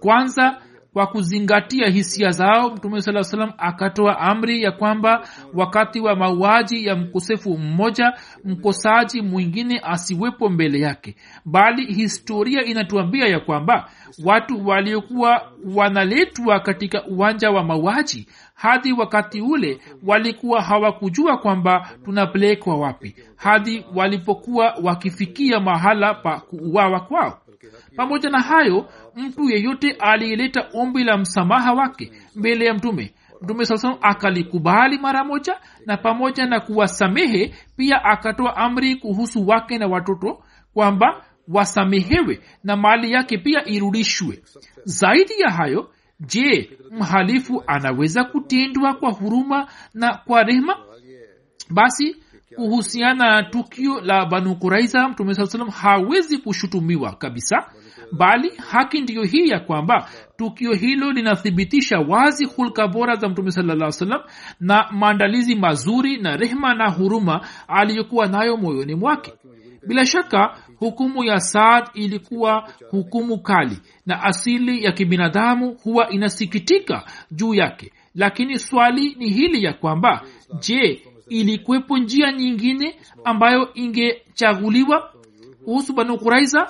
kwanza kwa kuzingatia hisia zao mtume saa salam akatoa amri ya kwamba wakati wa mauaji ya mkosefu mmoja mkosaji mwingine asiwepo mbele yake. Bali historia inatuambia ya kwamba watu waliokuwa wanaletwa katika uwanja wa mauaji hadi wakati ule walikuwa hawakujua kwamba tunapelekwa wapi hadi walipokuwa wakifikia mahala pa kuuawa kwao pamoja na hayo mtu yeyote aliyeleta ombi la msamaha wake mbele ya mtume mtume saa salam akalikubali mara moja na pamoja na kuwasamehe pia akatoa amri kuhusu wake na watoto kwamba wasamehewe na mali yake pia irudishwe. Zaidi ya hayo je mhalifu anaweza kutendwa kwa huruma na kwa rehma basi kuhusiana na tukio la banu kuraiza mtume saa salam hawezi kushutumiwa kabisa bali haki ndiyo hii ya kwamba tukio hilo linathibitisha wazi hulka bora za mtume salaa salam na maandalizi mazuri na rehma na huruma aliyokuwa nayo moyoni mwake. Bila shaka hukumu ya saad ilikuwa hukumu kali na asili ya kibinadamu huwa inasikitika juu yake. Lakini swali ni hili ya kwamba je ilikuwepo njia nyingine ambayo ingechaguliwa kuhusu banu kuraiza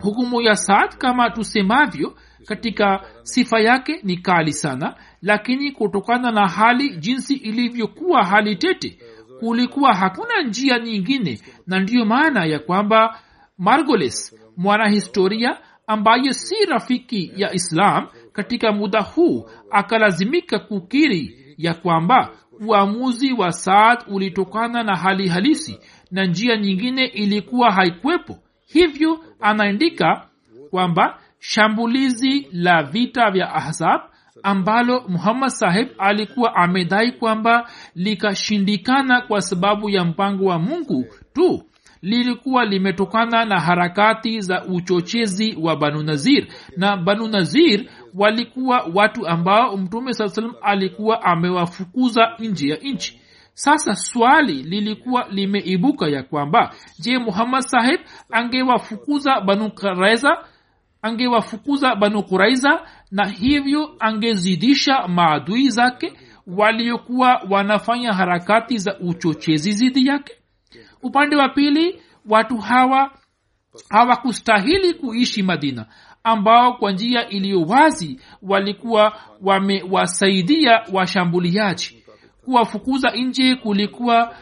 hukumu ya saad kama tusemavyo katika sifa yake ni kali sana lakini kutokana na hali jinsi ilivyokuwa hali tete kulikuwa hakuna njia nyingine na ndiyo maana ya kwamba margoles mwanahistoria ambaye si rafiki ya islam katika muda huu akalazimika kukiri ya kwamba uamuzi wa saad ulitokana na hali halisi na njia nyingine ilikuwa haikwepo hivyo anaandika kwamba shambulizi la vita vya ahzab ambalo muhammad sahib alikuwa amedai kwamba likashindikana kwa sababu ya mpango wa mungu tu lilikuwa limetokana na harakati za uchochezi wa banu nazir. Na banu nazir walikuwa watu ambao mtume saa salam alikuwa amewafukuza nje ya nchi. Sasa swali lilikuwa limeibuka ya kwamba je muhammad sahib angewafukuza banu kuraiza angewafukuza banu kuraiza na hivyo angezidisha maadui zake waliokuwa wanafanya harakati za uchochezi zidi yake? Upande wa pili watu hawa hawakustahili kuishi madina ambao kwa njia iliyo wazi walikuwa wamewasaidia washambuliaji. Kuwafukuza nje kulikuwa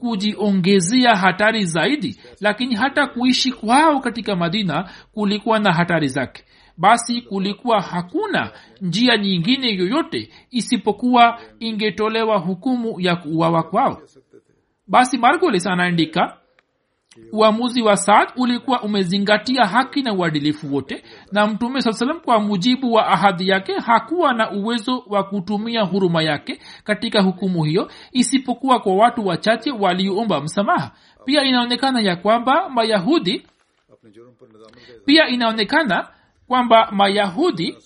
kujiongezea hatari zaidi lakini hata kuishi kwao katika madina kulikuwa na hatari zake. Basi kulikuwa hakuna njia nyingine yoyote isipokuwa ingetolewa hukumu ya kuuawa kwao. Basi margolis anaandika uamuzi wa saad ulikuwa umezingatia haki na uadilifu wote na mtume saa salam kwa mujibu wa ahadi yake hakuwa na uwezo wa kutumia huruma yake katika hukumu hiyo isipokuwa kwa watu wachache walioomba msamaha. Pia inaonekana ya kwamba mayahudi pia inaonekana kwamba mayahudi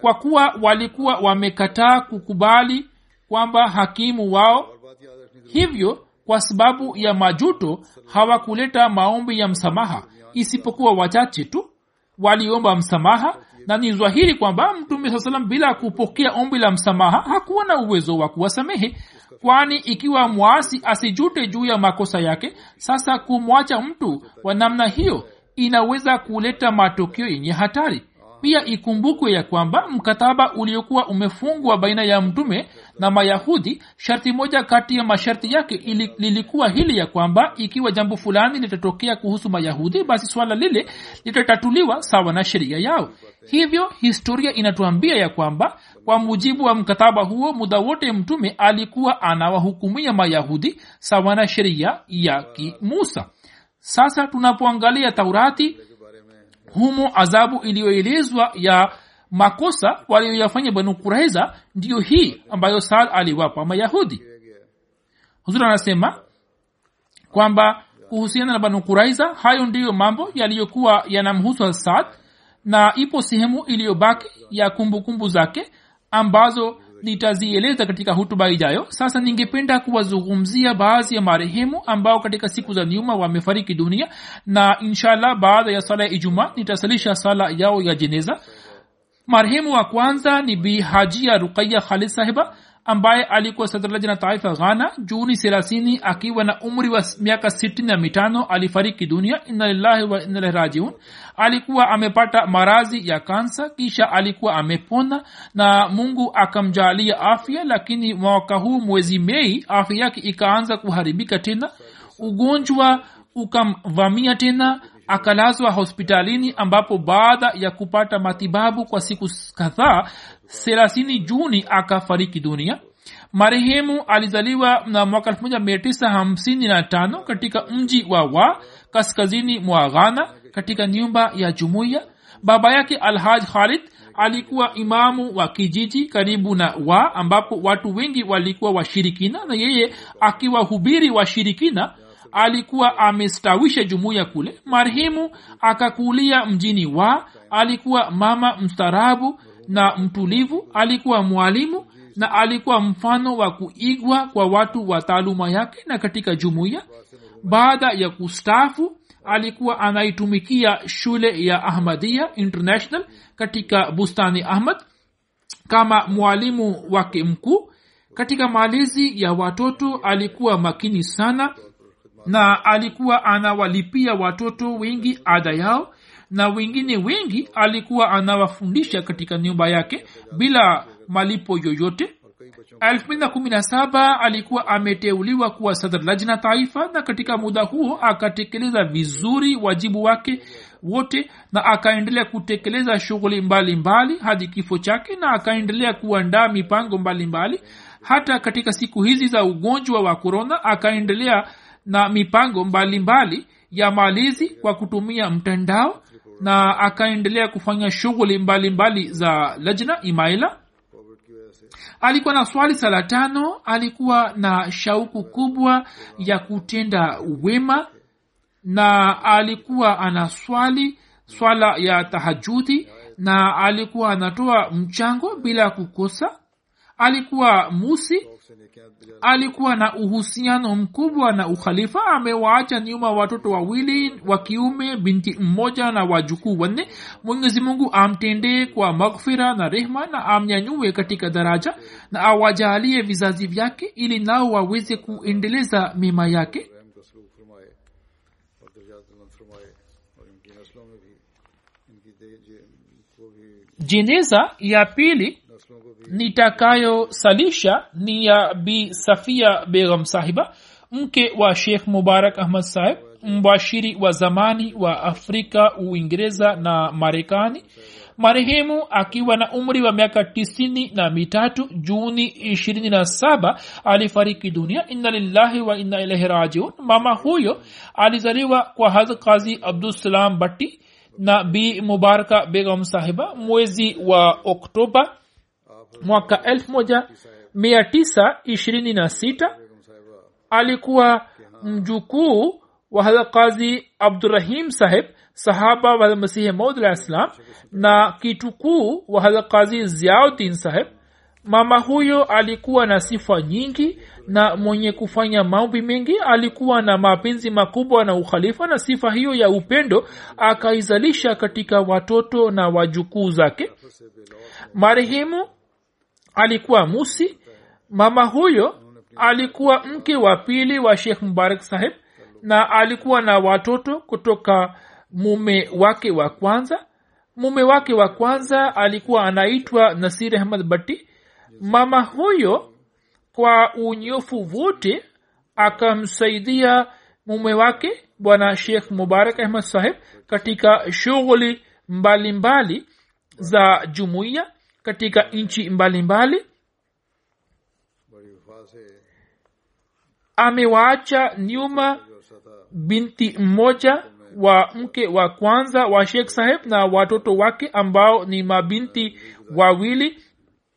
kwa kuwa walikuwa wamekataa kukubali kwamba hakimu wao hivyo kwa sababu ya majuto hawakuleta maombi ya msamaha isipokuwa wachache tu waliomba msamaha. Na ni zwahiri kwamba mtume saa salam bila kupokea ombi la msamaha hakuwa na uwezo wa kuwasamehe. Kwani ikiwa mwasi asijute juu ya makosa yake sasa kumwacha mtu wa namna hiyo inaweza kuleta matokeo yenye hatari pia ikumbukwe ya kwamba mkataba uliokuwa umefungwa baina ya mtume na mayahudi sharti moja kati ya masharti yake ili, lilikuwa hili ya kwamba ikiwa jambo fulani litatokea kuhusu mayahudi basi swala lile litatatuliwa sawa na sheria yao. Hivyo historia inatuambia ya kwamba kwa mujibu wa mkataba huo muda wote mtume alikuwa anawahukumia mayahudi sawa na sheria ya kimusa sasa tunapoangalia taurati humo adhabu iliyoelezwa ya makosa walioyafanya banu kuraiza ndiyo hii ambayo saad aliwapa mayahudi. Huzuri anasema kwamba kuhusiana na banu kuraiza hayo ndiyo mambo yaliyokuwa yanamhusu saad na ipo sehemu iliyobaki ya kumbukumbu kumbu zake ambazo nitazieleza katika hutuba ijayo. Sasa ningependa kuwazungumzia baadhi ya marehemu ambao katika siku za nyuma wamefariki dunia na inshallah baada ya sala ya ijumaa nitasalisha sala yao ya jeneza. Marehemu wa kwanza ni bi hajia ruqaya khalid sahiba ambaye alikuwa sadralajna taifa ghana juni thelathini akiwa na umri wa miaka sitini na mitano alifariki dunia. Inalillahi wa inalahi rajiun. Alikuwa amepata marazi ya kansa kisha alikuwa amepona na mungu akamjalia afya lakini mwaka huu mwezi mei afya yake ikaanza kuharibika tena. Ugonjwa ukamvamia tena akalazwa hospitalini ambapo baada ya kupata matibabu kwa siku kadhaa thelathini juni akafariki dunia. Marehemu alizaliwa na mwaka 1955 katika mji wa wa kaskazini mwa ghana katika nyumba ya jumuiya. Baba yake alhaj khalid alikuwa imamu wa kijiji karibu na wa ambapo watu wengi walikuwa washirikina na yeye akiwahubiri washirikina alikuwa amestawisha jumuiya kule marhimu akakulia mjini wa alikuwa mama mstarabu na mtulivu alikuwa mwalimu na alikuwa mfano wa kuigwa kwa watu wa taaluma yake na katika jumuiya. Baada ya kustafu alikuwa anaitumikia shule ya ahmadia international katika bustani ahmad kama mwalimu wake mkuu. Katika malezi ya watoto alikuwa makini sana na alikuwa anawalipia watoto wengi ada yao na wengine wengi alikuwa anawafundisha katika nyumba yake bila malipo yoyote 217 alikuwa ameteuliwa kuwa sadrlajna taifa na katika muda huo akatekeleza vizuri wajibu wake wote na akaendelea kutekeleza shughuli mbalimbali hadi kifo chake na akaendelea kuandaa mipango mbalimbali mbali. hata katika siku hizi za ugonjwa wa korona akaendelea na mipango mbalimbali mbali ya malizi kwa kutumia mtandao na akaendelea kufanya shughuli mbalimbali za lajna imaila. Alikuwa na swali sala tano alikuwa na shauku kubwa ya kutenda wema na alikuwa ana swali swala ya tahajudi na alikuwa anatoa mchango bila kukosa. Alikuwa musi alikuwa na uhusiano mkubwa na ukhalifa. Amewaacha nyuma watoto wawili wa kiume binti mmoja na wajukuu wanne. Mwenyezi mungu amtendee kwa maghfira na rehma na amnyanyue katika daraja na awajalie vizazi vyake ili nao waweze kuendeleza mema yake. Jeneza ya pili nitakayosalisha ni ya bi safia begam sahiba mke wa sheikh mubarak ahmad saheb mbashiri wa zamani wa afrika uingereza na marekani. Marehemu akiwa na umri wa miaka tisini na mitatu juni ishirini na saba alifariki dunia. Inna lillahi wa inna ilahi rajiun. Mama huyo alizaliwa kwa hazkazi kazi abdussalam batti na bi mubaraka begam sahiba mwezi wa oktoba mwaka 1926 alikuwa mjukuu wa hadhakazi abdurahim saheb sahaba wa masihi maudalah salam na kitukuu wa hadhakazi ziauddin saheb mama huyo alikuwa na sifa nyingi na mwenye kufanya maombi mengi. Alikuwa na mapenzi makubwa na ukhalifa na sifa hiyo ya upendo akaizalisha katika watoto na wajukuu zake. Marehemu alikuwa musi mama huyo alikuwa mke wa pili wa shekh mubarak saheb na alikuwa na watoto kutoka mume wake wa kwanza. Mume wake wa kwanza alikuwa anaitwa nasir ahmad bati mama huyo kwa unyofu wote akamsaidia mume wake bwana shekh mubarak ahmad saheb katika shughuli mbalimbali za jumuiya katika nchi mbalimbali. Amewaacha nyuma binti mmoja wa mke wa kwanza wa shekh saheb na watoto wake ambao ni mabinti wawili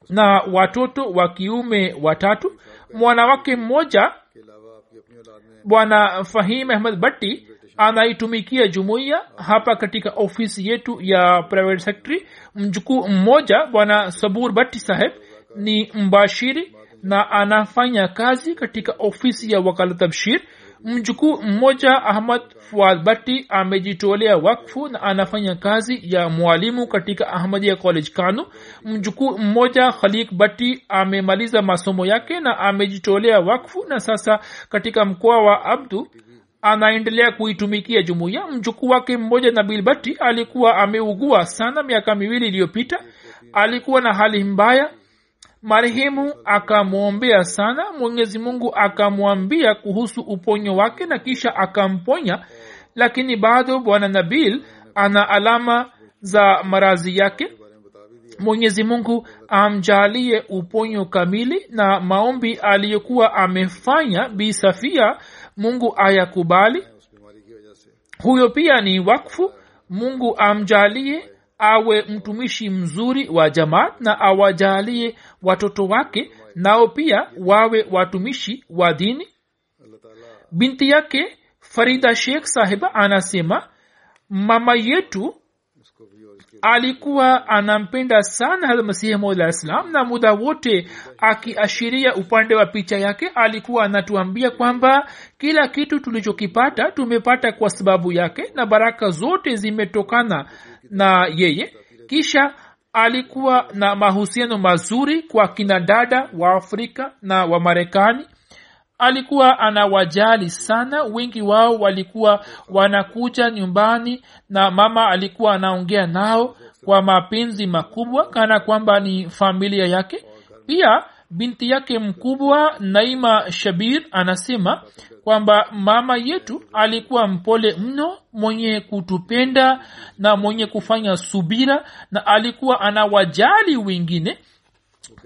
na watoto wa kiume watatu. Mwanawake mmoja bwana fahim ahmed bati anaitumikia jumuiya hapa katika ofisi yetu ya private secretary. Mjukuu mmoja bwana sabur bati saheb ni mbashiri na anafanya kazi katika ofisi ya wakala mjukuu mmoja ahmad fuad bati amejitolea wakfu na anafanya kazi ya mwalimu katika ahmadia college kanu mjukuu mmoja khalik bati amemaliza masomo yake na amejitolea wakfu na sasa katika mkoa wa abdu anaendelea kuitumikia jumuiya. Mjukuu wake mmoja nabil bati alikuwa ameugua sana miaka miwili iliyopita. Alikuwa na hali mbaya. Marehemu akamwombea sana. Mwenyezi mungu akamwambia kuhusu uponyo wake na kisha akamponya. Lakini bado bwana nabil ana alama za marazi yake. Mwenyezi mungu amjalie uponyo kamili na maombi aliyokuwa amefanya bi safia mungu ayakubali. Huyo pia ni wakfu. Mungu amjalie awe mtumishi mzuri wa jamaat na awajalie watoto wake nao pia wawe watumishi wa dini. Binti yake farida shekh sahiba anasema mama yetu alikuwa anampenda sana almasihi mola islam na muda wote akiashiria upande wa picha yake alikuwa anatuambia kwamba kila kitu tulichokipata tumepata kwa sababu yake na baraka zote zimetokana na yeye. Kisha alikuwa na mahusiano mazuri kwa kina dada wa afrika na wa marekani alikuwa anawajali sana. Wengi wao walikuwa wanakuja nyumbani na mama alikuwa anaongea nao kwa mapenzi makubwa kana kwamba ni familia yake. Pia binti yake mkubwa naima shabir anasema kwamba mama yetu alikuwa mpole mno mwenye kutupenda na mwenye kufanya subira na alikuwa anawajali wengine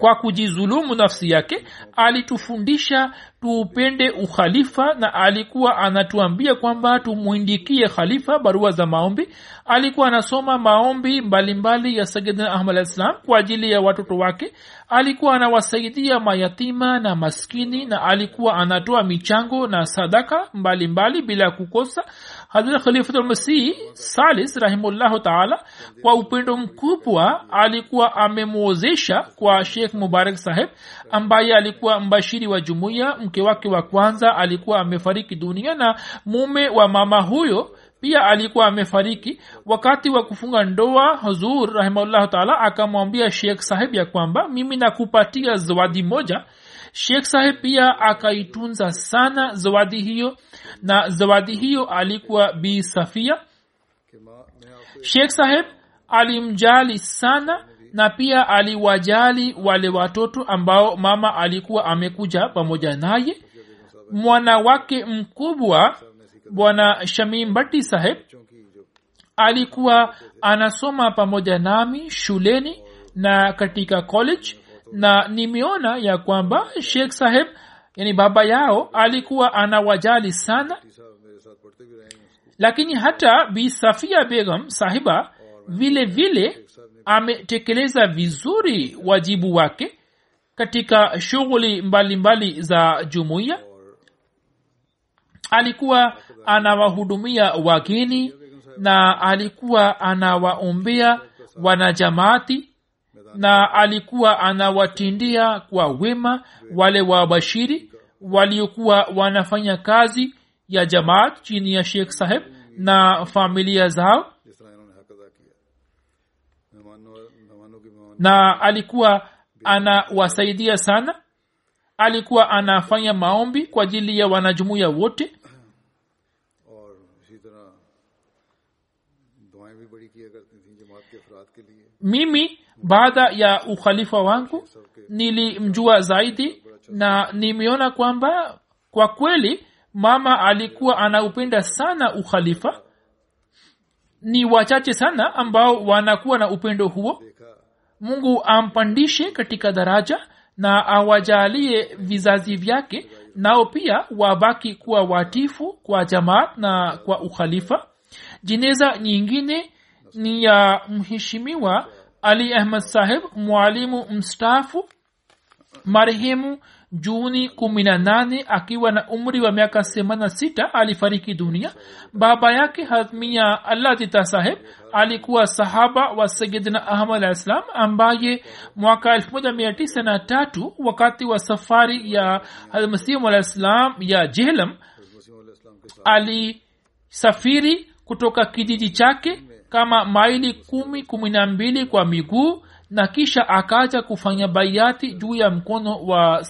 kwa kujizulumu nafsi yake alitufundisha tuupende ukhalifa na alikuwa anatuambia kwamba tumwindikie khalifa barua za maombi. Alikuwa anasoma maombi mbalimbali mbali ya sayidina ahmad alah kwa ajili ya watoto wake. Alikuwa anawasaidia mayatima na maskini na alikuwa anatoa michango na sadaka mbalimbali mbali bila kukosa hadrat khalifatulmasih salis rahimullahu taala kwa upendo mkubwa alikuwa amemwozesha kwa shekh mubarak saheb ambaye alikuwa mbashiri wa jumuiya. Mke wake wa kwanza alikuwa amefariki dunia na mume wa mama huyo pia alikuwa amefariki. Wakati wa kufunga ndoa huzur rahimahullahu taala akamwambia shekh saheb ya kwamba mimi nakupatia zawadi moja shekh saheb pia akaitunza sana zawadi hiyo na zawadi hiyo alikuwa bi safia. Shekh saheb alimjali sana na pia aliwajali wale watoto ambao mama alikuwa amekuja pamoja naye. Mwana wake mkubwa bwana shamim bhatti saheb alikuwa anasoma pamoja nami shuleni na katika college na nimeona ya kwamba shekh saheb yani baba yao alikuwa anawajali sana. Lakini hata bi safia begam sahiba vile vile ametekeleza vizuri wajibu wake katika shughuli mbalimbali za jumuiya. Alikuwa anawahudumia wageni na alikuwa anawaombea wanajamaati na alikuwa anawatindia kwa wema wale wabashiri waliokuwa wanafanya kazi ya jamaat chini ya shekh saheb na familia zao. Na alikuwa anawasaidia sana. Alikuwa anafanya maombi kwa ajili ya wanajumuiya wote. Mimi baada ya ukhalifa wangu nilimjua zaidi na nimeona kwamba kwa kweli mama alikuwa anaupenda sana ukhalifa. Ni wachache sana ambao wanakuwa na upendo huo. Mungu ampandishe katika daraja na awajalie vizazi vyake nao pia wabaki kuwa watifu kwa jamaat na kwa ukhalifa. Jeneza nyingine ni ya mheshimiwa ali ahmad saheb mwalimu mstaafu marehemu juni kumi na nane akiwa na umri wa miaka themani na sita alifariki dunia. Baba yake hatmia allatita sahib saheb alikuwa sahaba wa sayidina ahmad alah ssalam ambaye mwaka elfu moja mia tisa na tatu wakati wa safari ya hadmasimu alah ssalam ya jehlam alisafiri kutoka kijiji chake kama maili kumi kumi na mbili kwa miguu na kisha akaacha kufanya baiati juu ya mkono wa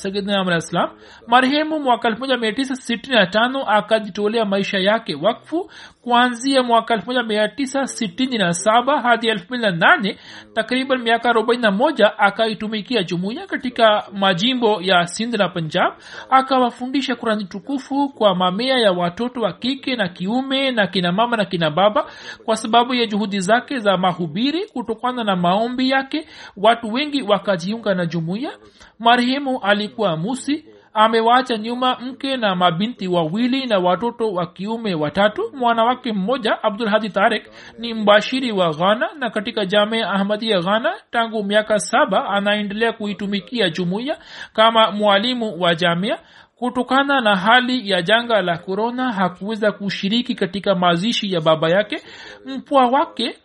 islam marehemu mwaka elfu moja mia tisa sitini na tano akajitolea maisha yake wakfu kuanzia mwaka elfu moja mia tisa sitini na saba hadi elfu mbili na nane. Takriban miaka arobaini na moja akaitumikia jumuiya katika majimbo ya sindh na punjab. Akawafundisha kurani tukufu kwa mamea ya watoto wa kike na kiume na kina mama na kina baba kwa sababu ya juhudi zake za mahubiri kutokana na maombi yake watu wengi wakajiunga na jumuiya. Marehemu alikuwa musi. Amewacha nyuma mke na mabinti wawili na watoto wa kiume watatu. Mwanawake mmoja abdul hadi tarek ni mbashiri wa ghana na katika jamea ahmadia ghana tangu miaka saba anaendelea kuitumikia jumuiya kama mwalimu wa jamea kutokana na hali ya janga la korona hakuweza kushiriki katika mazishi ya baba yake. Mpwa wake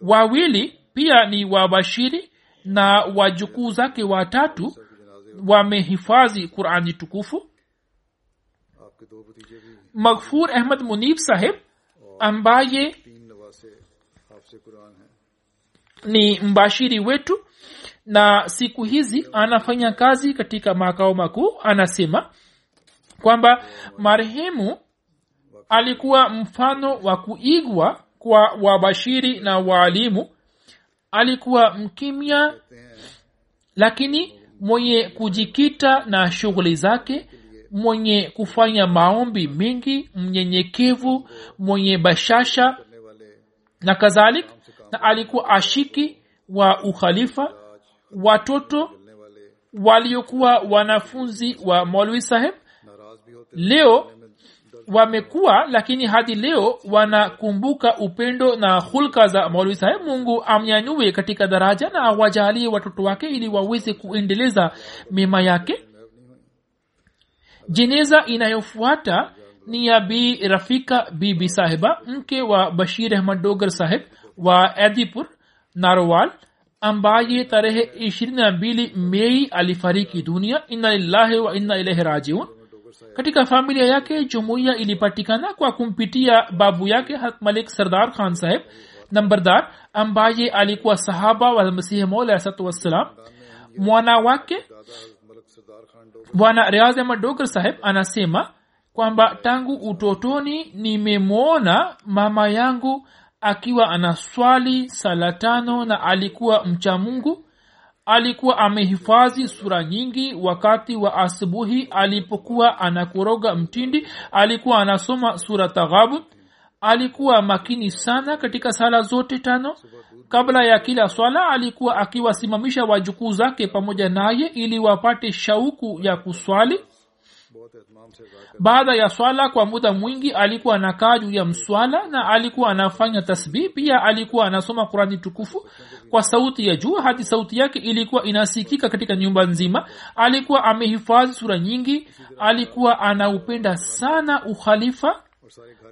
wawili pia ni wabashiri na wajukuu zake watatu wamehifadhi qurani tukufu. Maghfur ahmad munif saheb ambaye ni mbashiri wetu na siku hizi anafanya kazi katika makao makuu anasema kwamba marehemu alikuwa mfano wa kuigwa kwa wabashiri na waalimu alikuwa mkimya lakini mwenye kujikita na shughuli zake mwenye kufanya maombi mengi mnyenyekevu mwenye bashasha na kadhalik na alikuwa ashiki wa ukhalifa watoto waliokuwa wanafunzi wa molwi saheb leo wamekuwa lakini hadi leo wanakumbuka upendo na hulka za maulwi saheb mungu amnyanyue katika daraja na awajalie watoto wake ili waweze kuendeleza mema yake. Jeneza inayofuata ni ya bi rafika bibi sahiba mke wa bashir ahmad dogar saheb wa edipur narowal ambaye tarehe ishirini na mbili mei alifariki dunia. Inna lillahi wa inna ilaihi rajiun katika familia yake jumuiya ilipatikana kwa kumpitia babu yake malik sardar khan saheb nambardar ambaye alikuwa sahaba wa masihi mola mwana wake bwana riaz ahmad dogar saheb anasema kwamba tangu utotoni nimemwona mama yangu akiwa anaswali sala tano na alikuwa mcha mungu alikuwa amehifadhi sura nyingi wakati wa asubuhi alipokuwa anakoroga mtindi alikuwa anasoma sura taghabu. Alikuwa makini sana katika sala zote tano. Kabla ya kila swala alikuwa akiwasimamisha wajukuu zake pamoja naye ili wapate shauku ya kuswali baada ya swala kwa muda mwingi alikuwa anakaa juu ya mswala na alikuwa anafanya tasbihi pia alikuwa anasoma qurani tukufu kwa sauti ya juu hadi sauti yake ilikuwa inasikika katika nyumba nzima. Alikuwa amehifadhi sura nyingi alikuwa anaupenda sana ukhalifa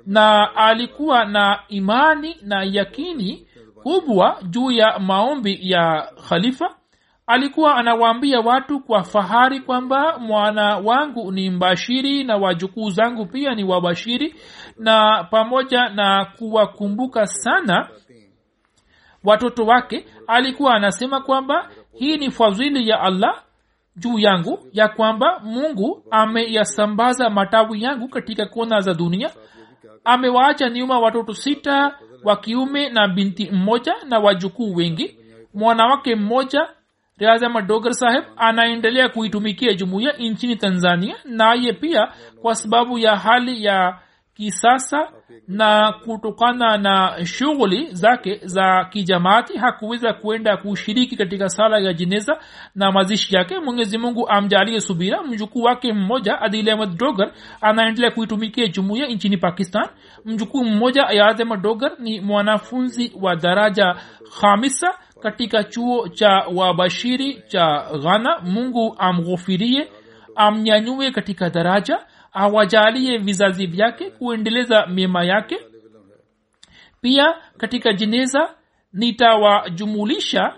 na alikuwa na imani na yakini kubwa juu ya maombi ya khalifa alikuwa anawaambia watu kwa fahari kwamba mwana wangu ni mbashiri na wajukuu zangu pia ni wabashiri na pamoja na kuwakumbuka sana watoto wake alikuwa anasema kwamba hii ni fadhili ya allah juu yangu ya kwamba mungu ameyasambaza matawi yangu katika kona za dunia. Amewaacha nyuma watoto sita wa kiume na binti mmoja na wajukuu wengi. Mwanawake mmoja riazama dogar saheb anaendelea kuitumikia jumuiya nchini tanzania naye pia kwa sababu ya hali ya kisasa na kutokana na shughuli zake za kijamaati hakuweza kuenda kushiriki katika sala ya jeneza na mazishi yake. Mwenyezi mungu amjalie subira. Mjukuu wake mmoja adil ahmad anaendelea kuitumikia jumuiya nchini pakistan. Mjukuu mmoja ayaz ahmad dogar ni mwanafunzi wa daraja khamisa katika chuo cha wabashiri cha ghana mungu amghofirie amnyanyue katika daraja awajalie vizazi vyake kuendeleza mema yake. Pia katika jeneza nitawajumulisha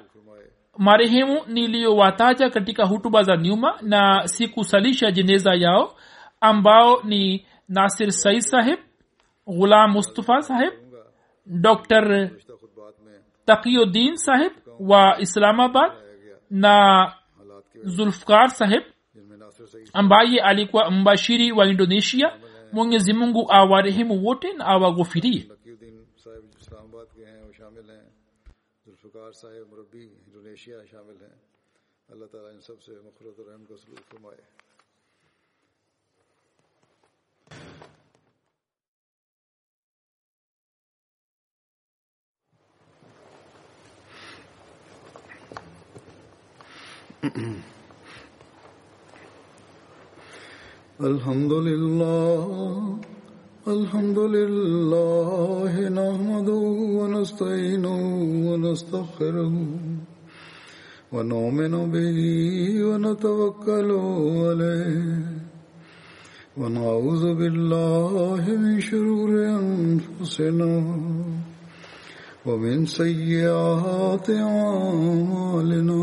marehemu niliyowataja katika hutuba za nyuma na sikusalisha jeneza yao ambao ni nasir said saheb ghulam mustafa saheb dr تقی الدین صاحب و اسلام آباد، نا ذوالفقار صاحب امبائی علی کو امبا شیری و mungu awarehemu wote ووٹن awaghufirie ذوالفقار صاحب مربی انڈونیشیا شامل ہیں اللہ تعالیٰ ان سب سے مخرت سلوک فرمائے الحمد لله الحمد لله نحمده ونستعينه ونستغفره ونؤمن به ونتوكل عليه ونعوذ بالله من شرور أنفسنا ومن سيئات أعمالنا